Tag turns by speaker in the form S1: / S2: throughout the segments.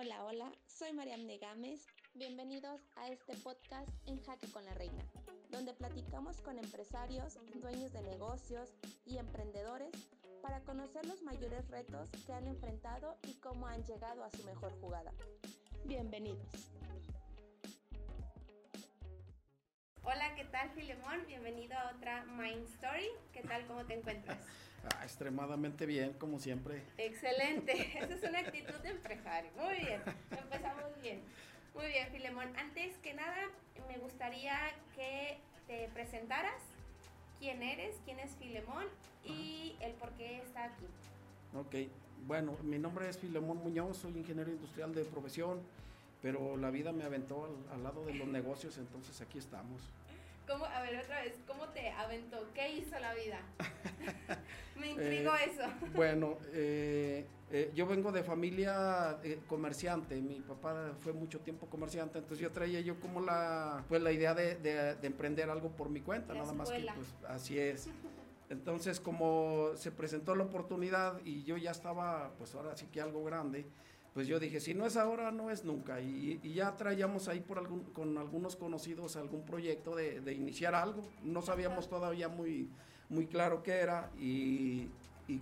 S1: Hola, hola, soy Mariam Gámez. Bienvenidos a este podcast en Jaque con la Reina, donde platicamos con empresarios, dueños de negocios y emprendedores para conocer los mayores retos que han enfrentado y cómo han llegado a su mejor jugada. Bienvenidos. Hola, ¿qué tal Filemón? Bienvenido a otra Mind Story. ¿Qué tal? ¿Cómo te encuentras?
S2: Ah, extremadamente bien, como siempre.
S1: Excelente, esa es una actitud de empresario. Muy bien, empezamos bien. Muy bien, Filemón. Antes que nada, me gustaría que te presentaras quién eres, quién es Filemón y el por qué está aquí.
S2: Ok, bueno, mi nombre es Filemón Muñoz, soy ingeniero industrial de profesión, pero la vida me aventó al, al lado de los negocios, entonces aquí estamos.
S1: ¿Cómo, a ver, otra vez, ¿cómo te aventó? ¿Qué hizo la vida? Me intrigó eh, eso.
S2: Bueno, eh, eh, yo vengo de familia comerciante. Mi papá fue mucho tiempo comerciante, entonces yo traía yo como la, pues la idea de, de, emprender algo por mi cuenta, nada más que pues así es. Entonces, como se presentó la oportunidad y yo ya estaba, pues ahora sí que algo grande, pues yo dije, si no es ahora, no es nunca. Y, ya traíamos ahí por algún, con algunos conocidos algún proyecto de, iniciar algo. No sabíamos todavía muy, muy claro qué era y,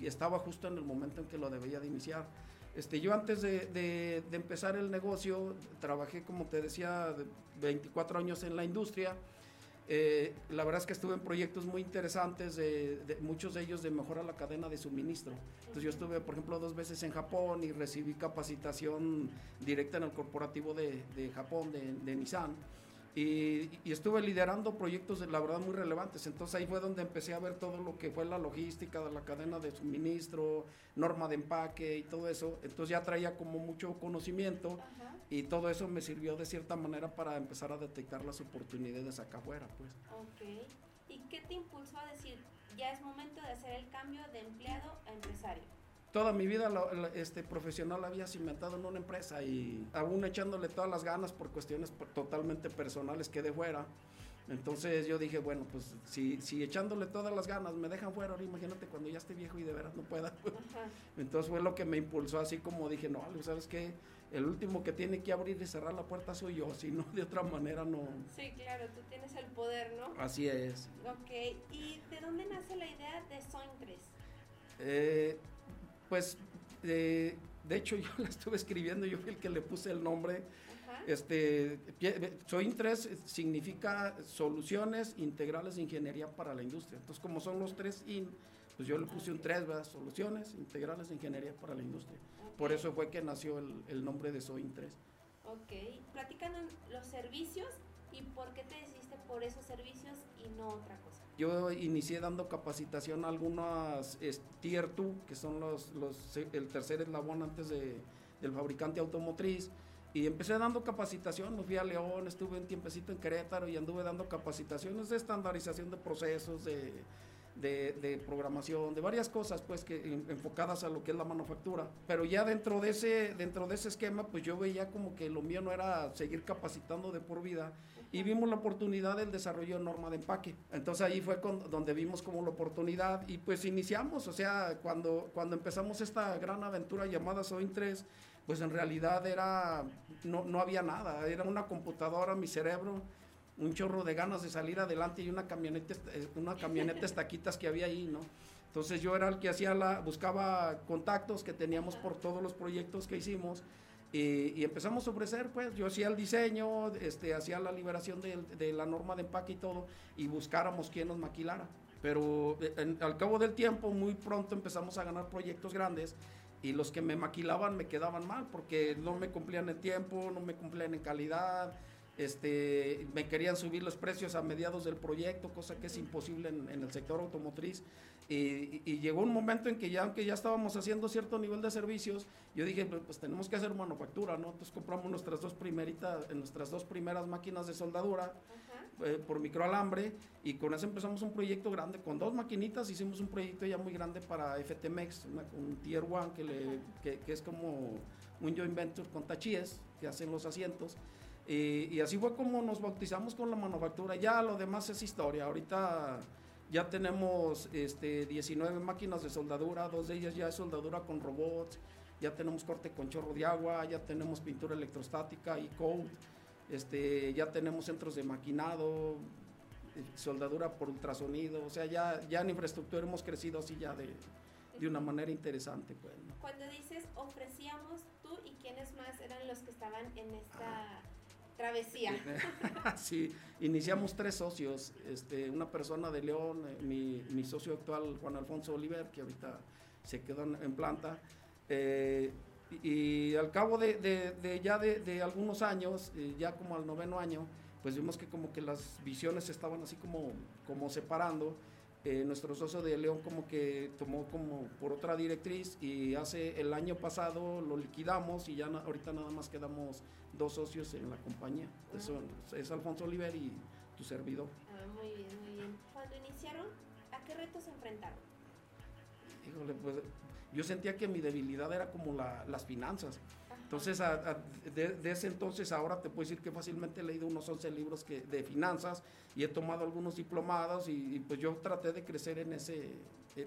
S2: estaba justo en el momento en que lo debía de iniciar. Este, yo antes de, de, empezar el negocio, trabajé, como te decía, 24 años en la industria eh, la verdad es que estuve en proyectos muy interesantes, de, muchos de ellos de mejora la cadena de suministro. Entonces yo estuve, por ejemplo, dos veces en Japón y recibí capacitación directa en el corporativo de, Japón, de, de Nissan. Y, estuve liderando proyectos, de, la verdad, muy relevantes. Entonces ahí fue donde empecé a ver todo lo que fue la logística de la cadena de suministro, norma de empaque y todo eso. Entonces ya traía como mucho conocimiento y todo eso me sirvió de cierta manera para empezar a detectar las oportunidades acá afuera. Pues.
S1: Ok. ¿Y qué te impulsó a decir, ya es momento de hacer el cambio de empleado a empresario?
S2: Toda mi vida este, profesional había cimentado en una empresa y aún echándole todas las ganas por cuestiones totalmente personales que de fuera. Entonces yo dije, bueno, pues si, si echándole todas las ganas me dejan fuera, ahora imagínate cuando ya esté viejo y de veras no pueda. Entonces fue lo que me impulsó así como dije, no, ¿sabes qué? El último que tiene que abrir y cerrar la puerta soy yo, si no, de otra manera no.
S1: Sí, claro, tú tienes el poder, ¿no?
S2: Así es.
S1: Ok, ¿y de dónde nace la idea de Soin 3?
S2: Eh, pues de hecho yo la estuve escribiendo, yo fui el que le puse el nombre. Este, SOIN 3 significa soluciones integrales de ingeniería para la industria. Entonces, como son los tres IN, pues yo le puse un 3, ¿verdad? Soluciones integrales de ingeniería para la industria. Por eso fue que nació el, el nombre de SOIN 3.
S1: Ok, platícanos los servicios ¿Y por qué te decidiste por esos servicios y no otra cosa?
S2: Yo inicié dando capacitación a algunas Tier 2, que son los, los, el tercer eslabón antes de, del fabricante automotriz. Y empecé dando capacitación, me fui a León, estuve un tiempecito en Querétaro y anduve dando capacitaciones de estandarización de procesos, de de, programación, de varias cosas pues que enfocadas a lo que es la manufactura. Pero ya dentro de ese dentro de ese esquema pues yo veía como que lo mío no era seguir capacitando de por vida y vimos la oportunidad del desarrollo de norma de empaque. Entonces ahí fue con, donde vimos como la oportunidad y pues iniciamos, o sea, cuando cuando empezamos esta gran aventura llamada Soin 3, pues en realidad era no, no había nada, era una computadora, mi cerebro un chorro de ganas de salir adelante y una camioneta, eh, una camioneta estaquitas que había ahí, ¿no? Entonces yo era el que hacía la, buscaba contactos que teníamos por todos los proyectos que hicimos y, empezamos a ofrecer, pues yo hacía el diseño, este, hacía la liberación de, la norma de empaque y todo y buscáramos quién nos maquilara. Pero eh, al cabo del tiempo, muy pronto empezamos a ganar proyectos grandes y los que me maquilaban me quedaban mal porque no me cumplían el tiempo, no me cumplían en calidad este, me querían subir los precios a mediados del proyecto, cosa que es imposible en, el sector automotriz. Y, llegó un momento en que ya, aunque ya estábamos haciendo cierto nivel de servicios, yo dije, pues, pues tenemos que hacer manufactura, ¿no? Entonces compramos nuestras dos, primeritas, nuestras dos primeras máquinas de soldadura eh, por microalambre y con eso empezamos un proyecto grande. Con dos maquinitas hicimos un proyecto ya muy grande para FTMX, un Tier 1 que, que, que es como un joint venture con Tachíes, que hacen los asientos. Y, así fue como nos bautizamos con la manufactura. Ya lo demás es historia. Ahorita ya tenemos este, 19 máquinas de soldadura, dos de ellas ya es soldadura con robots. ya tenemos corte con chorro de agua, ya tenemos pintura electrostática y code, este, ya tenemos centros de maquinado, eh, soldadura por ultrasonido, o sea, ya, ya en infraestructura hemos crecido así ya de, de una manera interesante. Pues,
S1: Cuando dices ofrecíamos, tú y quiénes más eran los que estaban en esta travesía.
S2: sí, iniciamos tres socios, este, una persona de León, eh, mi, mi, socio actual Juan Alfonso Oliver, que ahorita se quedó en, planta, eh, y, al cabo de, de, ya de, algunos años, eh, ya como al noveno año, pues vimos que como que las visiones estaban así como, como separando. Nuestro socio de León como que tomó como por otra directriz y hace el año pasado lo liquidamos y ya ahorita nada más quedamos dos socios en la compañía. es Alfonso Oliver y tu servidor.
S1: Ah, muy bien, muy bien. Cuando iniciaron, ¿a qué retos se enfrentaron?
S2: Híjole, pues yo sentía que mi debilidad era como las finanzas. Entonces, de, ese entonces, ahora te puedo decir que fácilmente he leído unos 11 libros que, de finanzas y he tomado algunos diplomados y, pues yo traté de crecer en ese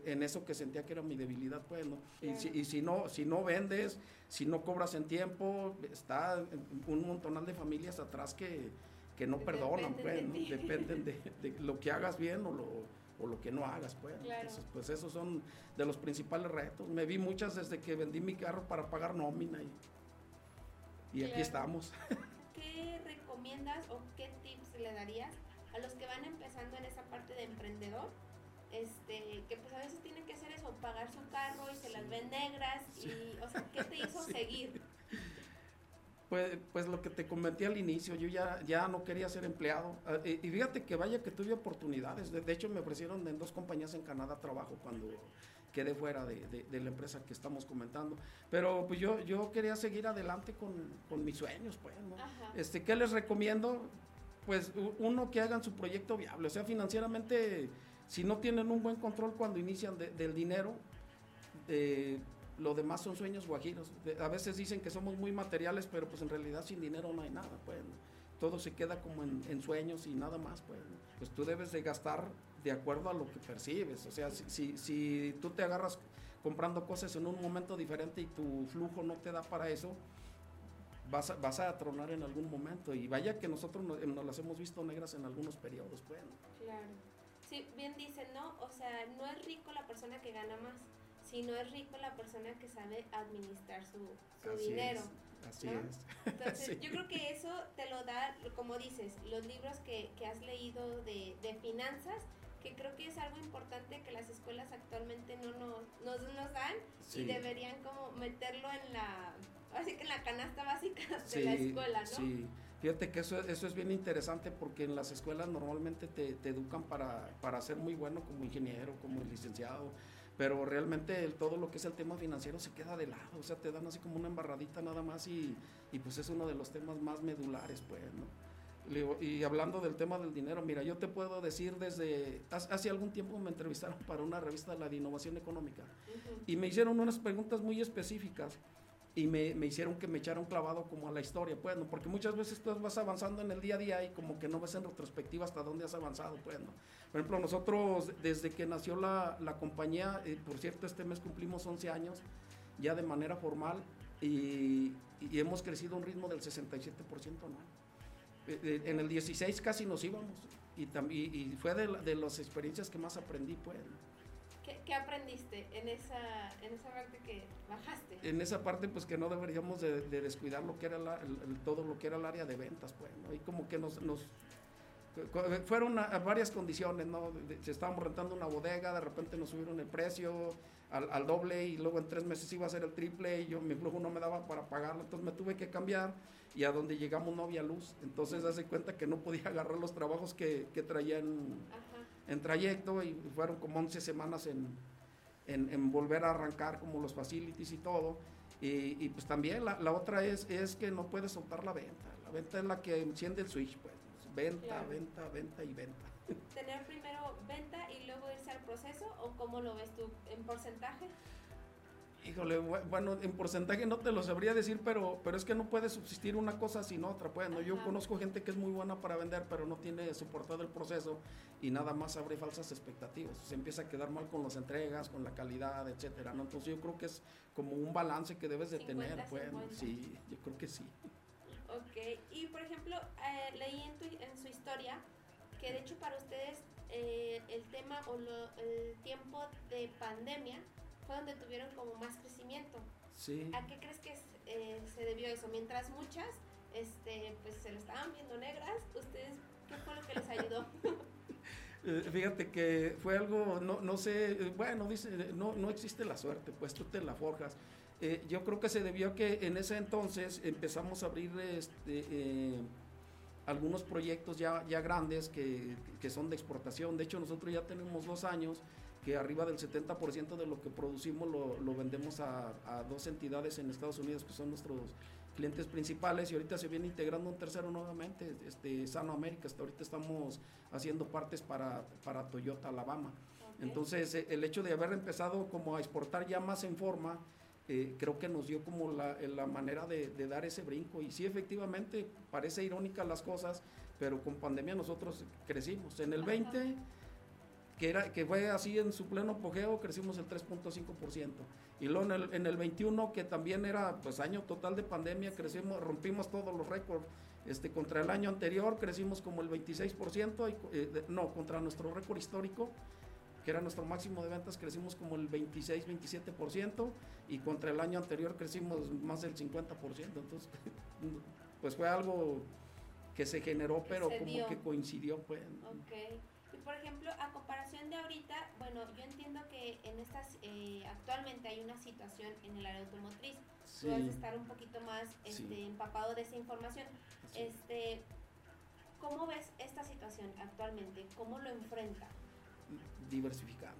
S2: en eso que sentía que era mi debilidad, pues, ¿no? Y, si, y si no si no vendes, si no cobras en tiempo, está un montonal de familias atrás que, que no perdonan, pues, ¿no? Dependen de, de, lo que hagas bien o lo, o lo que no hagas, pues. Entonces, pues esos son de los principales retos. Me vi muchas desde que vendí mi carro para pagar nómina y y aquí estamos.
S1: ¿Qué recomiendas o qué tips le darías a los que van empezando en esa parte de emprendedor? Este, que pues a veces tienen que hacer eso, pagar su carro y se las ven negras y, o sea, ¿qué te hizo seguir?
S2: Pues, pues lo que te comenté al inicio, yo ya, ya no quería ser empleado. Ah, y, fíjate que vaya que tuve oportunidades. De, de, hecho, me ofrecieron en dos compañías en Canadá trabajo cuando quedé fuera de, de, la empresa que estamos comentando. Pero pues yo, yo quería seguir adelante con, con mis sueños, pues, ¿no? Este, ¿Qué les recomiendo? Pues uno que hagan su proyecto viable, o sea, financieramente, si no tienen un buen control cuando inician del dinero, eh, lo demás son sueños guajiros. A veces dicen que somos muy materiales, pero pues en realidad sin dinero no hay nada, pues. Todo se queda como en, en sueños y nada más, pues. Pues tú debes de gastar de acuerdo a lo que percibes. O sea, si, si, tú te agarras comprando cosas en un momento diferente y tu flujo no te da para eso, vas a, vas a tronar en algún momento. Y vaya que nosotros nos, las hemos visto negras en algunos periodos. Bueno.
S1: Claro. Sí, bien dicen, ¿no? O sea, no es rico la persona que gana más, sino es rico la persona que sabe administrar su, su dinero.
S2: Así es.
S1: Entonces, yo creo que eso te lo da, como dices, los libros que, que has leído de, de finanzas que creo que es algo importante que las escuelas actualmente no nos, nos, dan y deberían como meterlo en la, así que en la canasta básica de la escuela, ¿no?
S2: Sí, fíjate que eso, eso es bien interesante porque en las escuelas normalmente te, te educan para, para ser muy bueno como ingeniero, como licenciado, pero realmente todo lo que es el tema financiero se queda de lado, o sea, te dan así como una embarradita nada más y, y pues es uno de los temas más medulares, pues, ¿no? Y hablando del tema del dinero, mira, yo te puedo decir desde hace algún tiempo me entrevistaron para una revista de la de innovación económica y me hicieron unas preguntas muy específicas y me, me, hicieron que me echara un clavado como a la historia, pues, ¿no? porque muchas veces tú vas avanzando en el día a día y como que no ves en retrospectiva hasta dónde has avanzado, pues, ¿no? Por ejemplo, nosotros desde que nació la, la compañía, eh, por cierto, este mes cumplimos 11 años ya de manera formal y, y hemos crecido a un ritmo del 67% anual. Eh, en el 16 casi nos íbamos y, y fue de, de, las experiencias que más aprendí pues.
S1: ¿Qué, aprendiste en esa, en esa parte que bajaste?
S2: En esa parte pues que no deberíamos de, descuidar lo que era todo lo que era el área de ventas pues, ¿no? Y como que nos, nos fueron varias condiciones, ¿no? Se estábamos rentando una bodega, de repente nos subieron el precio al, al, doble y luego en tres meses iba a ser el triple y yo mi flujo no me daba para pagarlo, entonces me tuve que cambiar y a donde llegamos no había luz. Entonces hace cuenta que no podía agarrar los trabajos que, que traía en, trayecto y fueron como 11 semanas en, en, volver a arrancar como los facilities y todo. Y, y pues también la, la, otra es, es que no puedes soltar la venta. La venta es la que enciende el switch, pues. Venta, venta, venta y venta.
S1: ¿Tener primero venta y luego irse al proceso o cómo lo ves tú en porcentaje?
S2: Híjole, bueno, en porcentaje no te lo sabría decir, pero, pero es que no puede subsistir una cosa sin otra. Pues, ¿no? Yo conozco gente que es muy buena para vender, pero no tiene soportado el proceso y nada más abre falsas expectativas. Se empieza a quedar mal con las entregas, con la calidad, etcétera. ¿no? Entonces yo creo que es como un balance que debes de tener. Pues, sí, yo creo que sí.
S1: Ok, y por ejemplo, eh, leí en, tu, en su historia que de hecho para ustedes eh, el tema o el tiempo de pandemia fue donde tuvieron como más crecimiento.
S2: Sí.
S1: ¿A qué crees que eh, se debió eso? Mientras muchas este, pues se lo estaban viendo negras, ¿ustedes qué fue lo que les ayudó?
S2: Fíjate que fue algo, no, no sé, bueno, dice, no, no existe la suerte, pues tú te la forjas. Eh, yo creo que se debió que en ese entonces empezamos a abrir este, eh, algunos proyectos ya, ya grandes que, que, son de exportación. De hecho, nosotros ya tenemos dos años que arriba del 70% de lo que producimos lo, lo vendemos a, a, dos entidades en Estados Unidos que son nuestros clientes principales y ahorita se viene integrando un tercero nuevamente, este, Sano América. Hasta ahorita estamos haciendo partes para, para Toyota Alabama. Entonces, el hecho de haber empezado como a exportar ya más en forma, eh, creo que nos dio como la, la manera de, de, dar ese brinco. Y sí, efectivamente, parece irónica las cosas, pero con pandemia nosotros crecimos. En el 20, que, era, que fue así en su pleno apogeo, crecimos el 3.5%. Y luego en el, en el 21, que también era pues año total de pandemia, crecimos, rompimos todos los récords. Este, contra el año anterior crecimos como el 26%, y, eh, no, contra nuestro récord histórico que era nuestro máximo de ventas, crecimos como el 26-27% y contra el año anterior crecimos más del 50%. Entonces, pues fue algo que se generó, pero como que coincidió. Pues.
S1: Ok. Y por ejemplo, a comparación de ahorita, bueno, yo entiendo que en estas, eh, actualmente hay una situación en el área automotriz. Sí. Tú vas a estar un poquito más este, empapado de esa información. Este, ¿Cómo ves esta situación actualmente? ¿Cómo lo enfrenta?
S2: Diversificando.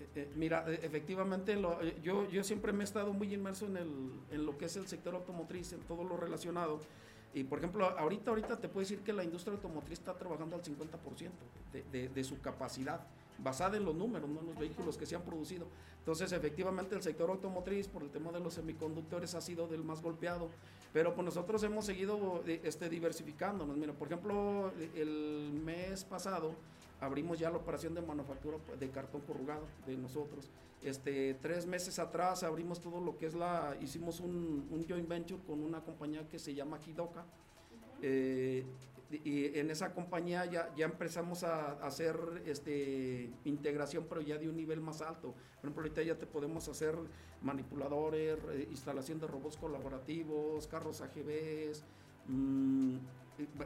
S2: Eh, eh, mira, e, efectivamente, lo, eh, yo, yo siempre me he estado muy inmerso en, el, en lo que es el sector automotriz, en todo lo relacionado. Y por ejemplo, ahorita, ahorita te puedo decir que la industria automotriz está trabajando al 50% de, de, de, su capacidad, basada en los números, no en los vehículos que se han producido. Entonces, efectivamente, el sector automotriz, por el tema de los semiconductores, ha sido del más golpeado. Pero pues nosotros hemos seguido este, diversificándonos. Mira, por ejemplo, el mes pasado abrimos ya la operación de manufactura de cartón corrugado de nosotros. Este, tres meses atrás abrimos todo lo que es la, hicimos un, un joint venture con una compañía que se llama Kidoka. eh, y en esa compañía ya, ya empezamos a, a, hacer este, integración, pero ya de un nivel más alto. Por ejemplo, ahorita ya te podemos hacer manipuladores, instalación de robots colaborativos, carros AGVs, mmm,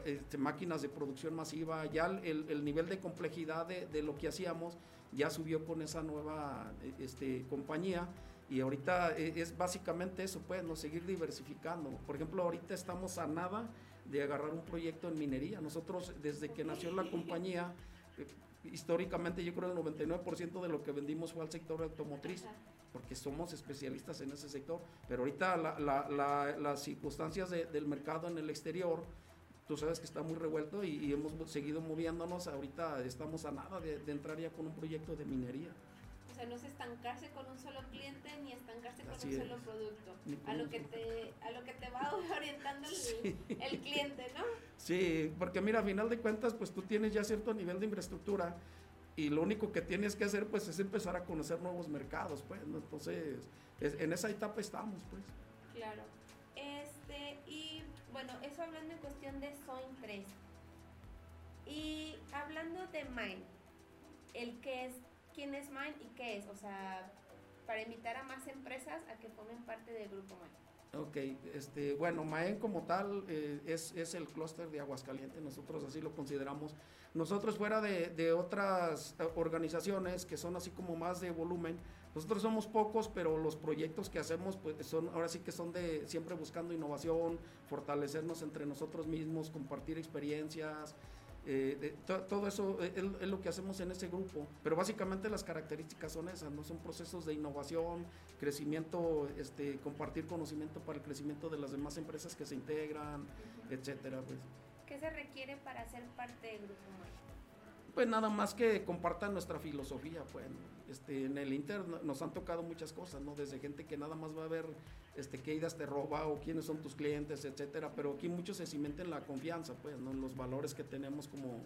S2: este, máquinas de producción masiva, ya el, el nivel de complejidad de, de, lo que hacíamos ya subió con esa nueva este, compañía y ahorita e, es básicamente eso, pues, ¿no? seguir diversificando. Por ejemplo, ahorita estamos a nada de agarrar un proyecto en minería. Nosotros, desde que nació la compañía, eh, históricamente yo creo el 99% de lo que vendimos fue al sector automotriz, porque somos especialistas en ese sector. Pero ahorita la, la, la, las circunstancias de, del mercado en el exterior, tú sabes que está muy revuelto y, y, hemos seguido moviéndonos. Ahorita estamos a nada de, de, entrar ya con un proyecto de minería.
S1: O sea, no es estancarse con un solo cliente ni estancarse con Así un es. solo producto. A lo, que te, a lo que te va orientando el, sí. el, cliente, ¿no?
S2: Sí, porque mira, a final de cuentas, pues tú tienes ya cierto nivel de infraestructura y lo único que tienes que hacer, pues, es empezar a conocer nuevos mercados, pues. ¿no? Entonces, es, en esa etapa estamos, pues.
S1: Claro. Bueno, eso hablando en cuestión de Soin 3. Y hablando de Mine, el que es, quién es Mine y qué es, o sea, para invitar a más empresas a que formen parte del grupo Mine.
S2: Ok, este, bueno, Maen como tal eh, es, es, el clúster de Aguascalientes, nosotros así lo consideramos. Nosotros fuera de, de, otras eh, organizaciones que son así como más de volumen, nosotros somos pocos, pero los proyectos que hacemos pues son ahora sí que son de siempre buscando innovación, fortalecernos entre nosotros mismos, compartir experiencias, eh, de, to, todo eso es, es, lo que hacemos en ese grupo, pero básicamente las características son esas, no son procesos de innovación, crecimiento, este, compartir conocimiento para el crecimiento de las demás empresas que se integran, etcétera. Pues.
S1: ¿Qué se requiere para ser parte del grupo
S2: Pues nada más que compartan nuestra filosofía, pues. Este, en el Inter nos han tocado muchas cosas, ¿no? Desde gente que nada más va a ver este, qué idas te roba o quiénes son tus clientes, etcétera. Pero aquí muchos se cimenten la confianza, pues, ¿no? En los valores que tenemos como,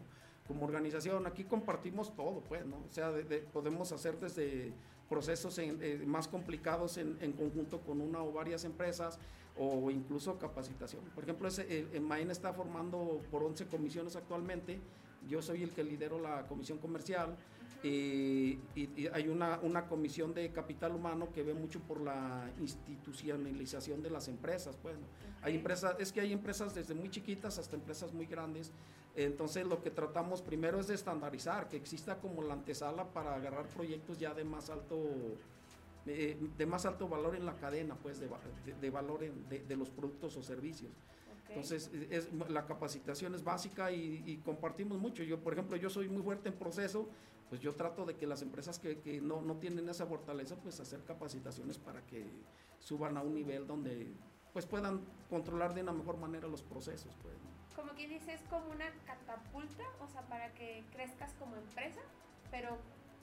S2: como organización. Aquí compartimos todo, pues, ¿no? O sea, podemos hacer desde procesos eh, más complicados en, en, conjunto con una o varias empresas o incluso capacitación. Por ejemplo, ese, el, Maine está formando por 11 comisiones actualmente. Yo soy el que lidero la comisión comercial. y, hay una, una, comisión de capital humano que ve mucho por la institucionalización de las empresas. Bueno, hay empresas, es que hay empresas desde muy chiquitas hasta empresas muy grandes entonces lo que tratamos primero es de estandarizar, que exista como la antesala para agarrar proyectos ya de más alto, eh, de más alto valor en la cadena, pues de, de, valor de, los productos o servicios. Entonces es, la capacitación es básica y, compartimos mucho. Yo, por ejemplo, yo soy muy fuerte en proceso, pues yo trato de que las empresas que, que no, no tienen esa fortaleza, pues hacer capacitaciones para que suban a un nivel donde pues puedan controlar de una mejor manera los procesos. Pues
S1: como quien dice, es como una catapulta, o sea, para que crezcas como empresa, pero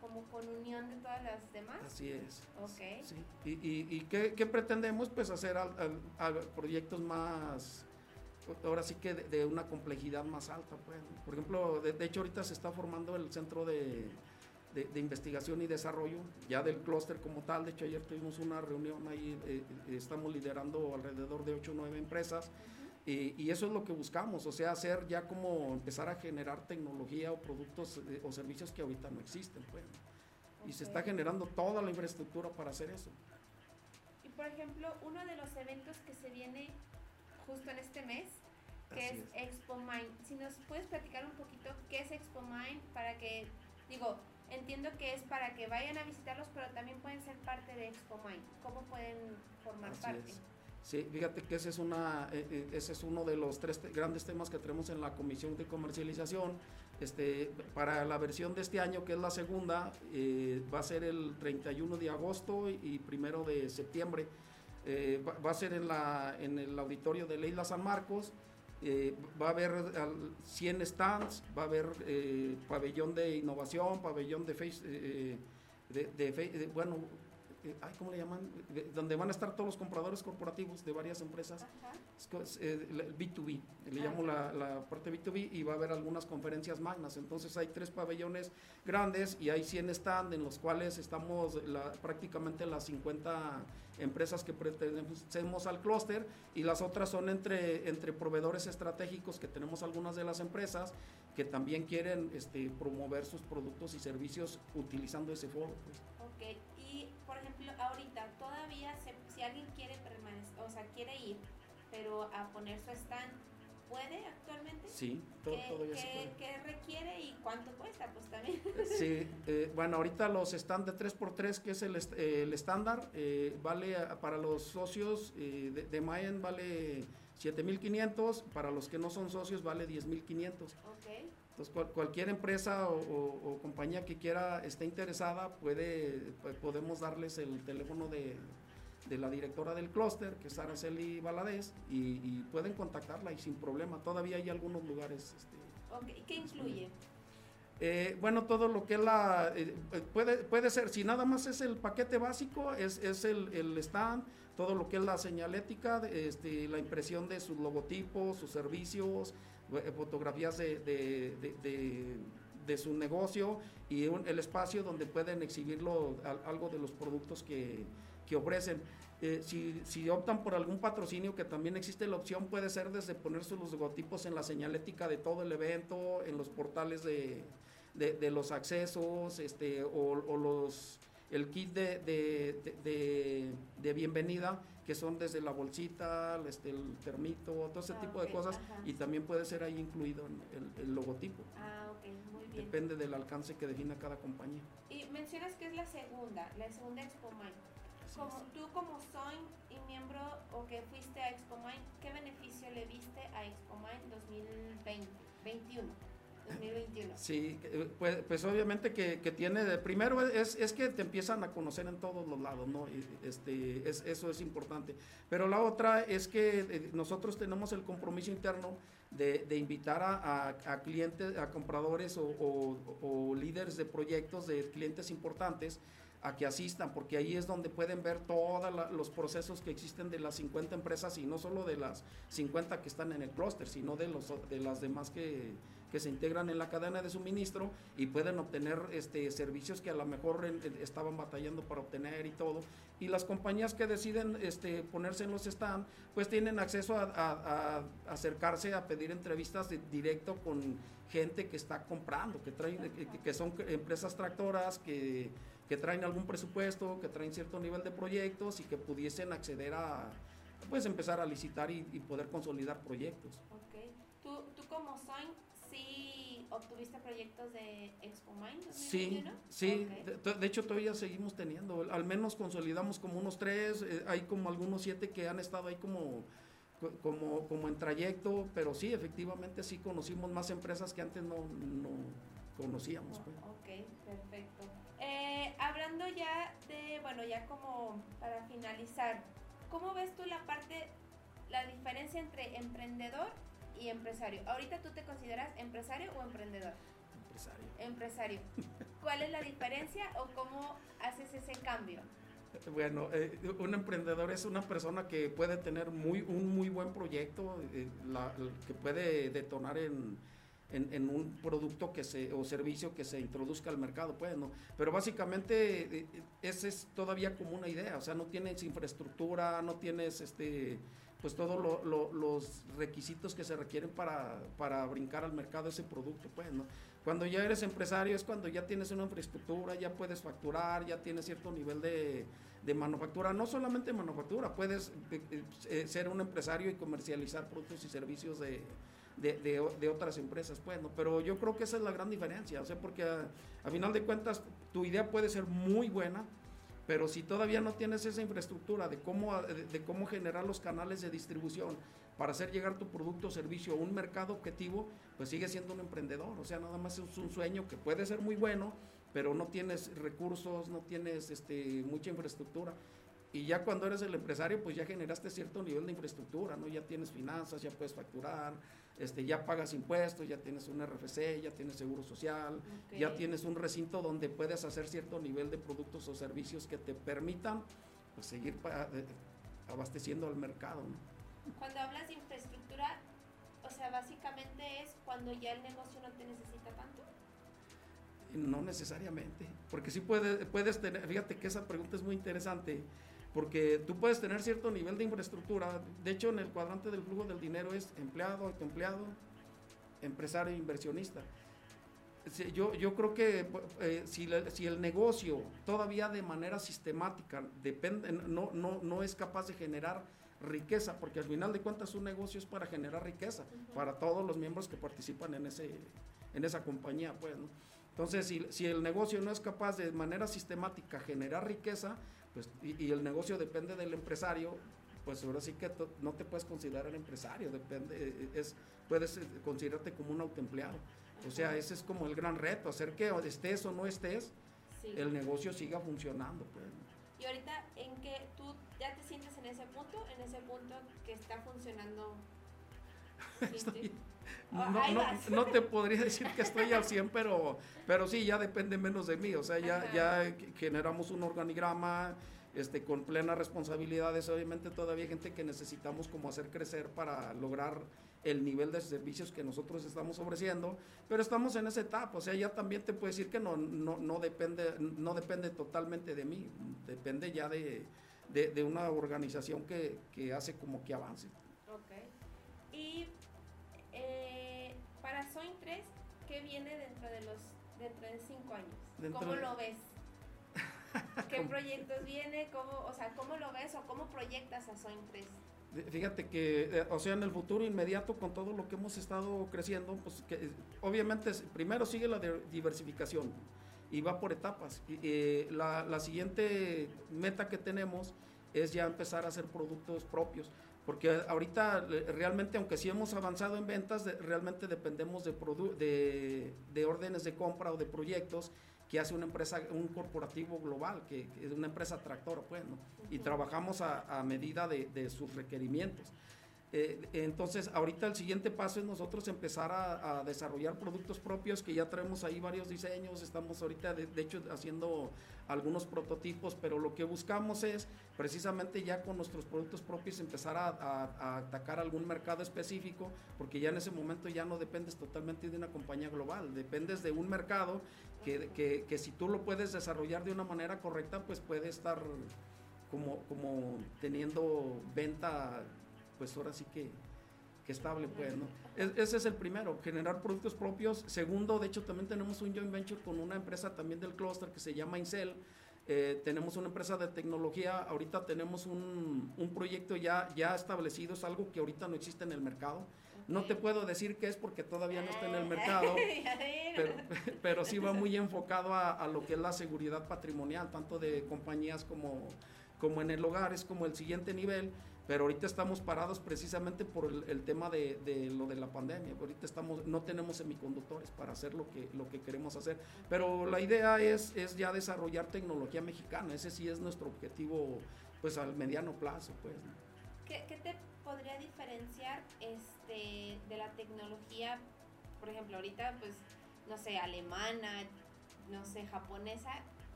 S1: como con unión de todas las demás.
S2: Así es.
S1: Ok.
S2: Sí. ¿Y, y, y qué, pretendemos? Pues hacer proyectos más, ahora sí que de, una complejidad más alta. Pues. Por ejemplo, de, hecho ahorita se está formando el centro de, de, investigación y desarrollo, ya del clúster como tal. De hecho, ayer tuvimos una reunión ahí, eh, eh, estamos liderando alrededor de 8 o 9 empresas. Y, eso es lo que buscamos, o sea, hacer ya como empezar a generar tecnología o productos eh, o servicios que ahorita no existen. Pues. Y se está generando toda la infraestructura para hacer eso.
S1: Y por ejemplo, uno de los eventos que se viene justo en este mes, que es, Expo Mind. Si nos puedes platicar un poquito qué es Expo Mind para que, digo, entiendo que es para que vayan a visitarlos, pero también pueden ser parte de Expo Mind. ¿Cómo pueden formar parte?
S2: Sí, fíjate que ese es, una, eh, eh, ese es uno de los tres grandes temas que tenemos en la Comisión de Comercialización. Este, para la versión de este año, que es la segunda, eh, va a ser el 31 de agosto y primero de septiembre. Va, a ser en, la, en el auditorio de Leila San Marcos. va a haber 100 stands, va a haber pabellón de innovación, pabellón de, face, de, de, bueno, eh, ¿cómo le llaman? donde van a estar todos los compradores corporativos de varias empresas, eh, el B2B, le llamo la, la, parte B2B y va a haber algunas conferencias magnas, entonces hay tres pabellones grandes y hay 100 stands en los cuales estamos la, prácticamente las 50 empresas que pertenecemos al clúster y las otras son entre, entre proveedores estratégicos que tenemos algunas de las empresas que también quieren este, promover sus productos y servicios utilizando ese foro. Pues
S1: ahorita todavía si alguien quiere permanecer, o sea, quiere ir, pero a poner su stand, ¿puede actualmente?
S2: Sí,
S1: todo, ¿Qué, se ¿Qué requiere y cuánto cuesta? Pues también.
S2: Sí, eh, bueno, ahorita los stand de 3x3, que es el, el estándar, eh, vale para los socios eh, de, de Mayan vale 7.500, para los que no son socios vale 10.500.
S1: Okay.
S2: Entonces, cualquier empresa o, compañía que quiera, esté interesada, puede, pues, podemos darles el teléfono de, la directora del clúster, que es Araceli Valadez, y, pueden contactarla y sin problema. Todavía hay algunos lugares.
S1: Este, ¿Qué incluye?
S2: Eh, bueno, todo lo que la... Eh, puede, puede ser, si nada más es el paquete básico, es, es el, el, stand, todo lo que es la señalética, este, la impresión de sus logotipos, sus servicios, eh, fotografías de, de, de, su negocio y el espacio donde pueden exhibirlo algo de los productos que, que ofrecen. Eh, si, si, optan por algún patrocinio, que también existe la opción, puede ser desde ponerse los logotipos en la señalética de todo el evento, en los portales de, de los accesos, este, o, o los el kit de, de, de, bienvenida, que son desde la bolsita, este, el termito, todo ese ah, tipo de cosas, y también puede ser ahí incluido el, el, logotipo.
S1: Ah, ok, muy bien.
S2: Depende del alcance que defina cada compañía.
S1: Y mencionas que es la segunda, la segunda Expo Mind. Como, tú como soy y miembro o que fuiste a Expo Mind, ¿qué beneficio le viste a Expo Mind 2020, 21? 2021.
S2: Sí, pues, pues obviamente que, que, tiene, primero es, es, que te empiezan a conocer en todos los lados, ¿no? Este, es, eso es importante. Pero la otra es que eh, nosotros tenemos el compromiso interno de, de invitar a, a, clientes, a compradores o, o, o líderes de proyectos de clientes importantes a que asistan, porque ahí es donde pueden ver todos los procesos que existen de las 50 empresas y no solo de las 50 que están en el clúster, sino de, los, de las demás que, que se integran en la cadena de suministro y pueden obtener este, servicios que a lo mejor estaban batallando para obtener y todo. Y las compañías que deciden este, ponerse en los stands, pues tienen acceso a, acercarse a pedir entrevistas de, directo con gente que está comprando, que, traen, que son empresas tractoras, que que traen algún presupuesto, que traen cierto nivel de proyectos y que pudiesen acceder a, pues empezar a licitar y, poder consolidar proyectos.
S1: Ok. ¿Tú, tú como Soin, sí obtuviste proyectos de Expo Mind?
S2: Sí, sí. De, hecho todavía seguimos teniendo. Al menos consolidamos como unos tres, eh, hay como algunos siete que han estado ahí como como, como en trayecto, pero sí, efectivamente sí conocimos más empresas que antes no, no conocíamos. Pues.
S1: Ok, perfecto. Ya de, bueno, ya como para finalizar, ¿cómo ves tú la parte, la diferencia entre emprendedor y empresario? Ahorita tú te consideras empresario o emprendedor?
S2: Empresario.
S1: Empresario. ¿Cuál es la diferencia o cómo haces ese cambio?
S2: Bueno, eh, un emprendedor es una persona que puede tener muy, un muy buen proyecto, eh, que puede detonar en, en, un producto que se, o servicio que se introduzca al mercado, pues, ¿no? Pero básicamente eh, esa es todavía como una idea, o sea, no tienes infraestructura, no tienes este pues todos los requisitos que se requieren para, para brincar al mercado ese producto, pues, ¿no? Cuando ya eres empresario es cuando ya tienes una infraestructura, ya puedes facturar, ya tienes cierto nivel de, de manufactura, no solamente manufactura, puedes eh, eh, ser un empresario y comercializar productos y servicios de, de, otras empresas, pues. Pero yo creo que esa es la gran diferencia, o sea, porque a, final de cuentas tu idea puede ser muy buena, pero si todavía no tienes esa infraestructura de cómo, de, cómo generar los canales de distribución para hacer llegar tu producto o servicio a un mercado objetivo, pues sigue siendo un emprendedor, o sea, nada más es un sueño que puede ser muy bueno, pero no tienes recursos, no tienes este, mucha infraestructura. Y ya cuando eres el empresario, pues ya generaste cierto nivel de infraestructura, ¿no? Ya tienes finanzas, ya puedes facturar, este, ya pagas impuestos, ya tienes un RFC, ya tienes seguro social, ya tienes un recinto donde puedes hacer cierto nivel de productos o servicios que te permitan pues, seguir eh, abasteciendo al mercado,
S1: Cuando hablas de infraestructura, o sea, básicamente es cuando ya el negocio no te necesita tanto.
S2: No necesariamente, porque sí puedes, puedes tener, fíjate que esa pregunta es muy interesante porque tú puedes tener cierto nivel de infraestructura. De hecho, en el cuadrante del flujo del dinero es empleado, autoempleado, empresario inversionista. Yo, yo creo que eh, si, si, el negocio todavía de manera sistemática depende, no, no, no es capaz de generar riqueza, porque al final de cuentas un negocio es para generar riqueza para todos los miembros que participan en, ese, en esa compañía. Pues, Entonces, si, si el negocio no es capaz de manera sistemática generar riqueza, pues, y, el negocio depende del empresario, pues ahora sí que no te puedes considerar empresario, depende, eh, eh, es, puedes eh, considerarte como un autoempleado. O sea, ese es como el gran reto, hacer que estés o no estés, el negocio siga funcionando. Pues.
S1: Y ahorita, ¿en qué tú ya te sientes en ese punto, en ese punto que está funcionando?
S2: no, no, te podría decir que estoy al 100, pero, pero sí, ya depende menos de mí. O sea, ya, ya generamos un organigrama este, con plenas responsabilidades. Obviamente todavía hay gente que necesitamos como hacer crecer para lograr el nivel de servicios que nosotros estamos ofreciendo, pero estamos en esa etapa, o sea, ya también te puedo decir que no, no, no, depende, no depende totalmente de mí, depende ya de, de, una organización que, que, hace como que avance.
S1: Ok. Y eh, para Soin 3, ¿qué viene dentro de los dentro de cinco años? ¿Cómo lo ves? ¿Qué proyectos viene? ¿Cómo, o sea, ¿cómo lo ves o cómo proyectas a Soin 3?
S2: Fíjate que, eh, o sea, en el futuro inmediato con todo lo que hemos estado creciendo, pues que obviamente primero sigue la diversificación y va por etapas. Y, la, la, siguiente meta que tenemos es ya empezar a hacer productos propios. Porque ahorita realmente, aunque sí hemos avanzado en ventas, realmente dependemos de, de, de, órdenes de compra o de proyectos que hace una empresa, un corporativo global, que, es una empresa tractora, pues, ¿no? Y trabajamos a, a medida de, de, sus requerimientos. Eh, entonces, ahorita el siguiente paso es nosotros empezar a, desarrollar productos propios, que ya traemos ahí varios diseños, estamos ahorita de, hecho haciendo algunos prototipos, pero lo que buscamos es precisamente ya con nuestros productos propios empezar a, atacar algún mercado específico, porque ya en ese momento ya no dependes totalmente de una compañía global, dependes de un mercado que, que, que si tú lo puedes desarrollar de una manera correcta, pues puede estar como, como teniendo venta pues ahora sí que, que estable, pues, ¿no? ese es el primero, generar productos propios. Segundo, de hecho, también tenemos un joint venture con una empresa también del clúster que se llama Incel. Eh, tenemos una empresa de tecnología, ahorita tenemos un, un, proyecto ya, ya establecido, es algo que ahorita no existe en el mercado. No te puedo decir qué es porque todavía no está en el mercado, pero, pero sí va muy enfocado a, a, lo que es la seguridad patrimonial, tanto de compañías como, como en el hogar, es como el siguiente nivel pero ahorita estamos parados precisamente por el, tema de, lo de la pandemia. Ahorita estamos, no tenemos semiconductores para hacer lo que, lo que queremos hacer. Pero la idea es, ya desarrollar tecnología mexicana. Ese sí es nuestro objetivo pues al mediano plazo. Pues.
S1: ¿Qué, qué te podría diferenciar este, de la tecnología, por ejemplo, ahorita pues, no sé, alemana, no sé, japonesa?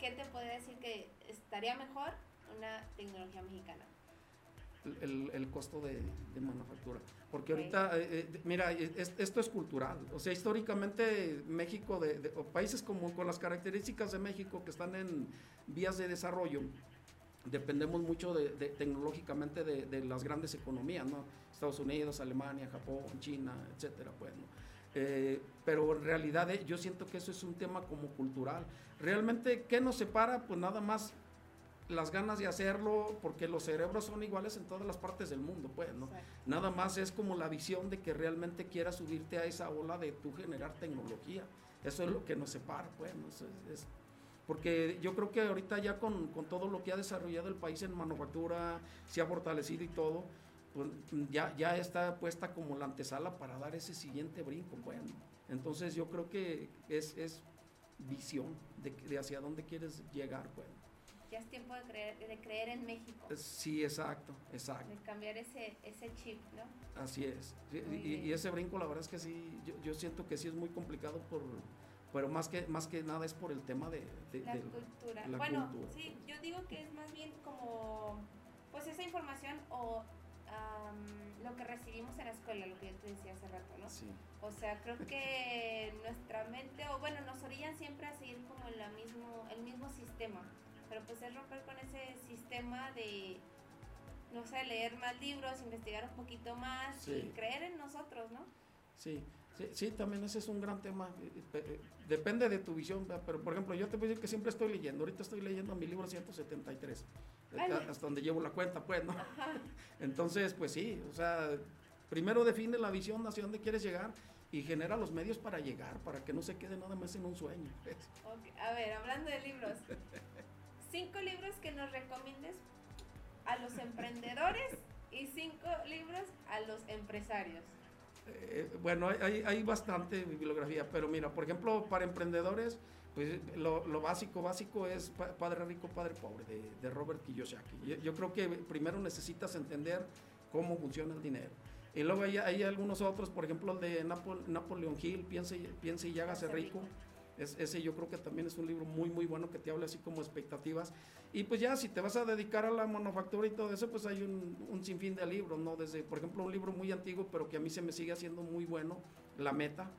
S1: ¿Qué te podría decir que estaría mejor una tecnología mexicana?
S2: El, costo de, manufactura. Porque ahorita, eh, eh, mira, esto es cultural. O sea, históricamente México, de, o países como con las características de México que están en vías de desarrollo, dependemos mucho de, tecnológicamente de, las grandes economías, ¿no? Estados Unidos, Alemania, Japón, China, etcétera, pues, eh, pero en realidad yo siento que eso es un tema como cultural. Realmente, ¿qué nos separa? Pues nada más las ganas de hacerlo, porque los cerebros son iguales en todas las partes del mundo, pues, ¿no? Nada más es como la visión de que realmente quieras subirte a esa ola de tú generar tecnología. Eso es lo que nos separa, pues, es, porque yo creo que ahorita ya con, con, todo lo que ha desarrollado el país en manufactura, se ha fortalecido y todo, pues ya, ya está puesta como la antesala para dar ese siguiente brinco, bueno. Entonces yo creo que es, es visión de, de hacia dónde quieres llegar, pues
S1: ya es tiempo de creer, de creer en México.
S2: Sí, exacto, exacto.
S1: De cambiar ese, ese chip, ¿no?
S2: Así es. Y, ese brinco, la verdad es que sí, yo, yo, siento que sí es muy complicado por, pero más que, más que nada es por el tema de,
S1: la cultura. bueno, sí, yo digo que es más bien como, pues esa información o lo que recibimos en la escuela, lo que yo te decía hace rato, ¿no? Sí. O sea, creo que nuestra mente, o bueno, nos orillan siempre a seguir como en la mismo, el mismo sistema pero pues es romper con ese sistema de, no sé, leer más libros, investigar un poquito más y creer en nosotros, ¿no?
S2: Sí. Sí, también ese es un gran tema. Depende de tu visión, pero por ejemplo, yo te voy a decir que siempre estoy leyendo. Ahorita estoy leyendo mi libro 173, hasta donde llevo la cuenta, pues, ¿no? Entonces, pues sí, o sea, primero define la visión hacia dónde quieres llegar y genera los medios para llegar, para que no se quede nada más en un sueño. Pues.
S1: A ver, hablando de libros, cinco libros que nos recomiendes a los emprendedores y cinco libros a los empresarios.
S2: Eh, bueno, hay, hay, bastante bibliografía, pero mira, por ejemplo, para emprendedores, pues lo, lo básico, básico es Padre Rico, Padre Pobre, de, de Robert Kiyosaki. Yo, yo, creo que primero necesitas entender cómo funciona el dinero. Y luego hay, hay algunos otros, por ejemplo, el de Napoleon Hill, Piense, piense y hágase rico. Es, ese yo creo que también es un libro muy, muy bueno que te habla así como expectativas. Y pues ya, si te vas a dedicar a la manufactura y todo eso, pues hay un, un sinfín de libros, ¿no? Desde, por ejemplo, un libro muy antiguo, pero que a mí se me sigue haciendo muy bueno, La Meta.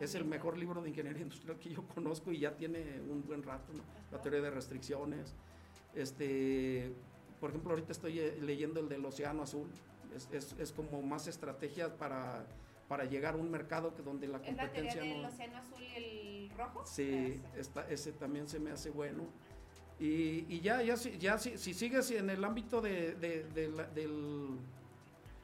S2: Es el mejor libro de ingeniería industrial que yo conozco y ya tiene un buen rato, ¿no? La teoría de restricciones. Este, por ejemplo, ahorita estoy eh, leyendo el del Océano Azul. Es, es, es como más estrategias para para llegar a un mercado que donde la competencia
S1: ¿Es la teoría del océano azul y el rojo?
S2: Sí, ese también se me hace bueno. Y, y ya, ya, ya si, si, sigues en el ámbito de, de, de, del,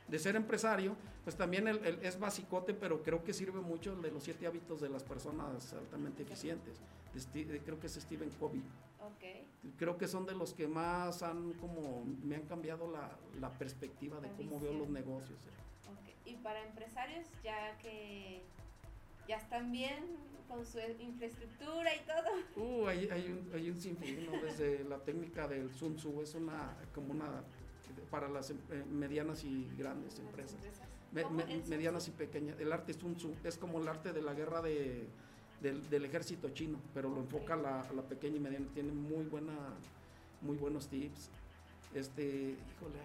S2: de ser empresario, pues también el, es basicote, pero creo que sirve mucho el de los siete hábitos de las personas altamente eficientes. creo que es Stephen Covey.
S1: Okay.
S2: Creo que son de los que más han como me han cambiado la, la perspectiva de cómo veo los negocios.
S1: Eh. Okay. Y para empresarios ya que ya están bien con su infraestructura y todo.
S2: Uh, hay, hay, un, hay un sinfín, desde la técnica del Sun Tzu, es una como una para las eh, medianas y grandes empresas. medianas y pequeñas. El arte Sun Tzu es como el arte de la guerra de del, ejército chino, pero lo enfoca a la, la, pequeña y mediana. Tiene muy buena, muy buenos tips. Este, híjole,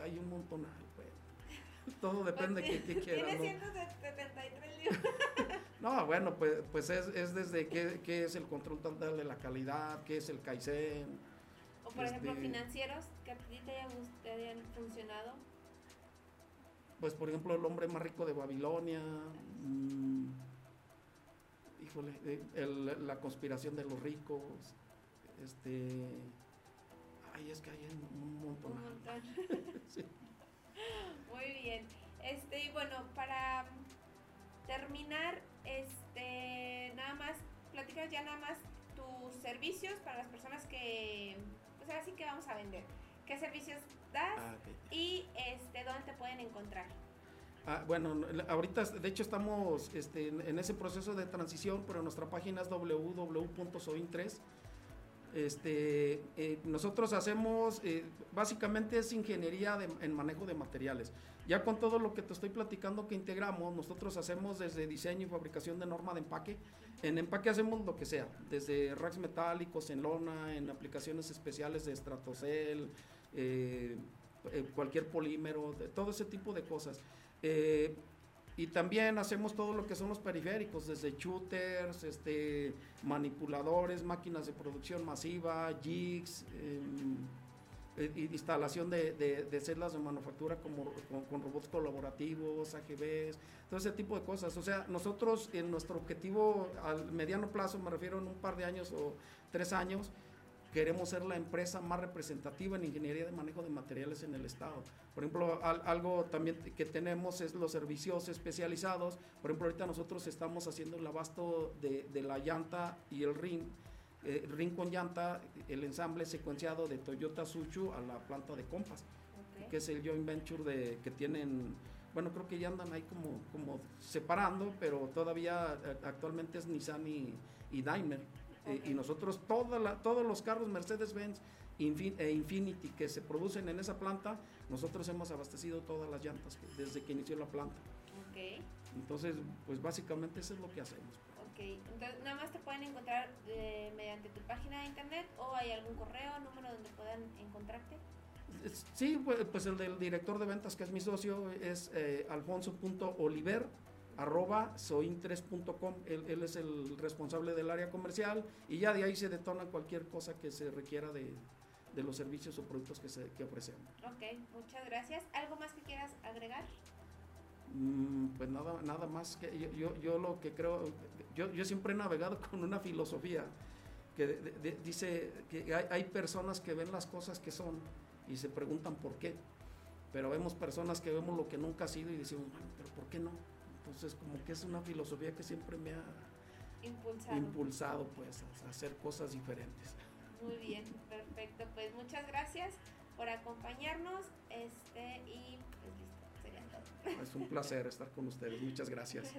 S2: hay, hay un montón. todo depende de qué, quieras.
S1: Tiene 173 libros.
S2: No, bueno, pues, pues es, es desde qué, qué, es el control total de la calidad, qué es el Kaizen.
S1: O por ejemplo, este financieros que a ti te, hayan funcionado.
S2: Pues por ejemplo, el hombre más rico de Babilonia. Mmm, híjole, el, la conspiración de los ricos, este, ay, es que hay un montón.
S1: Un montón. Muy bien. Este, y bueno, para terminar, este, nada más, platicas ya nada más tus servicios para las personas que, pues ahora sí que vamos a vender. ¿Qué servicios das? Ah, y este, dónde te pueden encontrar.
S2: Ah, bueno, ahorita de hecho estamos este, en, ese proceso de transición, pero nuestra página es www.soin3. Este, eh, nosotros hacemos, eh, básicamente es ingeniería en manejo de materiales. Ya con todo lo que te estoy platicando que integramos, nosotros hacemos desde diseño y fabricación de norma de empaque. En empaque hacemos lo que sea, desde racks metálicos, en lona, en aplicaciones especiales de estratocel, eh, cualquier polímero, de, todo ese tipo de cosas. Eh, y también hacemos todo lo que son los periféricos, desde shooters, este, manipuladores, máquinas de producción masiva, jigs, em, eh, instalación de, de, celdas de manufactura como, con, robots colaborativos, AGVs, todo ese tipo de cosas. O sea, nosotros en nuestro objetivo al mediano plazo, me refiero en un par de años o tres años, queremos ser la empresa más representativa en ingeniería de manejo de materiales en el estado. Por ejemplo, algo también que tenemos es los servicios especializados. Por ejemplo, ahorita nosotros estamos haciendo el abasto de, la llanta y el ring. Eh, ring con llanta, el ensamble secuenciado de Toyota Suchu a la planta de Compass, que es el joint venture de, que tienen bueno, creo que ya andan ahí como, como separando, pero todavía eh, actualmente es Nissan y, y Daimler. Eh, y nosotros toda todos los carros Mercedes-Benz e Infinity que se producen en esa planta, nosotros hemos abastecido todas las llantas desde que inició la planta.
S1: Okay.
S2: Entonces, pues básicamente eso es lo que hacemos.
S1: Ok, entonces nada más te pueden encontrar eh, mediante tu página de internet o hay algún correo, número donde puedan encontrarte.
S2: Sí, pues, el del director de ventas que es mi socio es eh, alfonso.oliver arroba sointres.com, él, él es el responsable del área comercial y ya de ahí se detona cualquier cosa que se requiera de, de los servicios o productos que, se, que ofrecemos.
S1: Ok, muchas gracias. ¿Algo más que quieras agregar?
S2: Mm, pues nada, nada más que yo, yo, yo, lo que creo, yo, yo siempre he navegado con una filosofía que dice que hay, hay personas que ven las cosas que son y se preguntan por qué, pero vemos personas que vemos lo que nunca ha sido y decimos, bueno, pero ¿por qué no? Entonces, como que es una filosofía que siempre me ha impulsado, pues, a hacer cosas diferentes.
S1: Muy bien, perfecto. Pues muchas gracias por acompañarnos este y
S2: Es un placer estar con ustedes. Muchas
S1: gracias.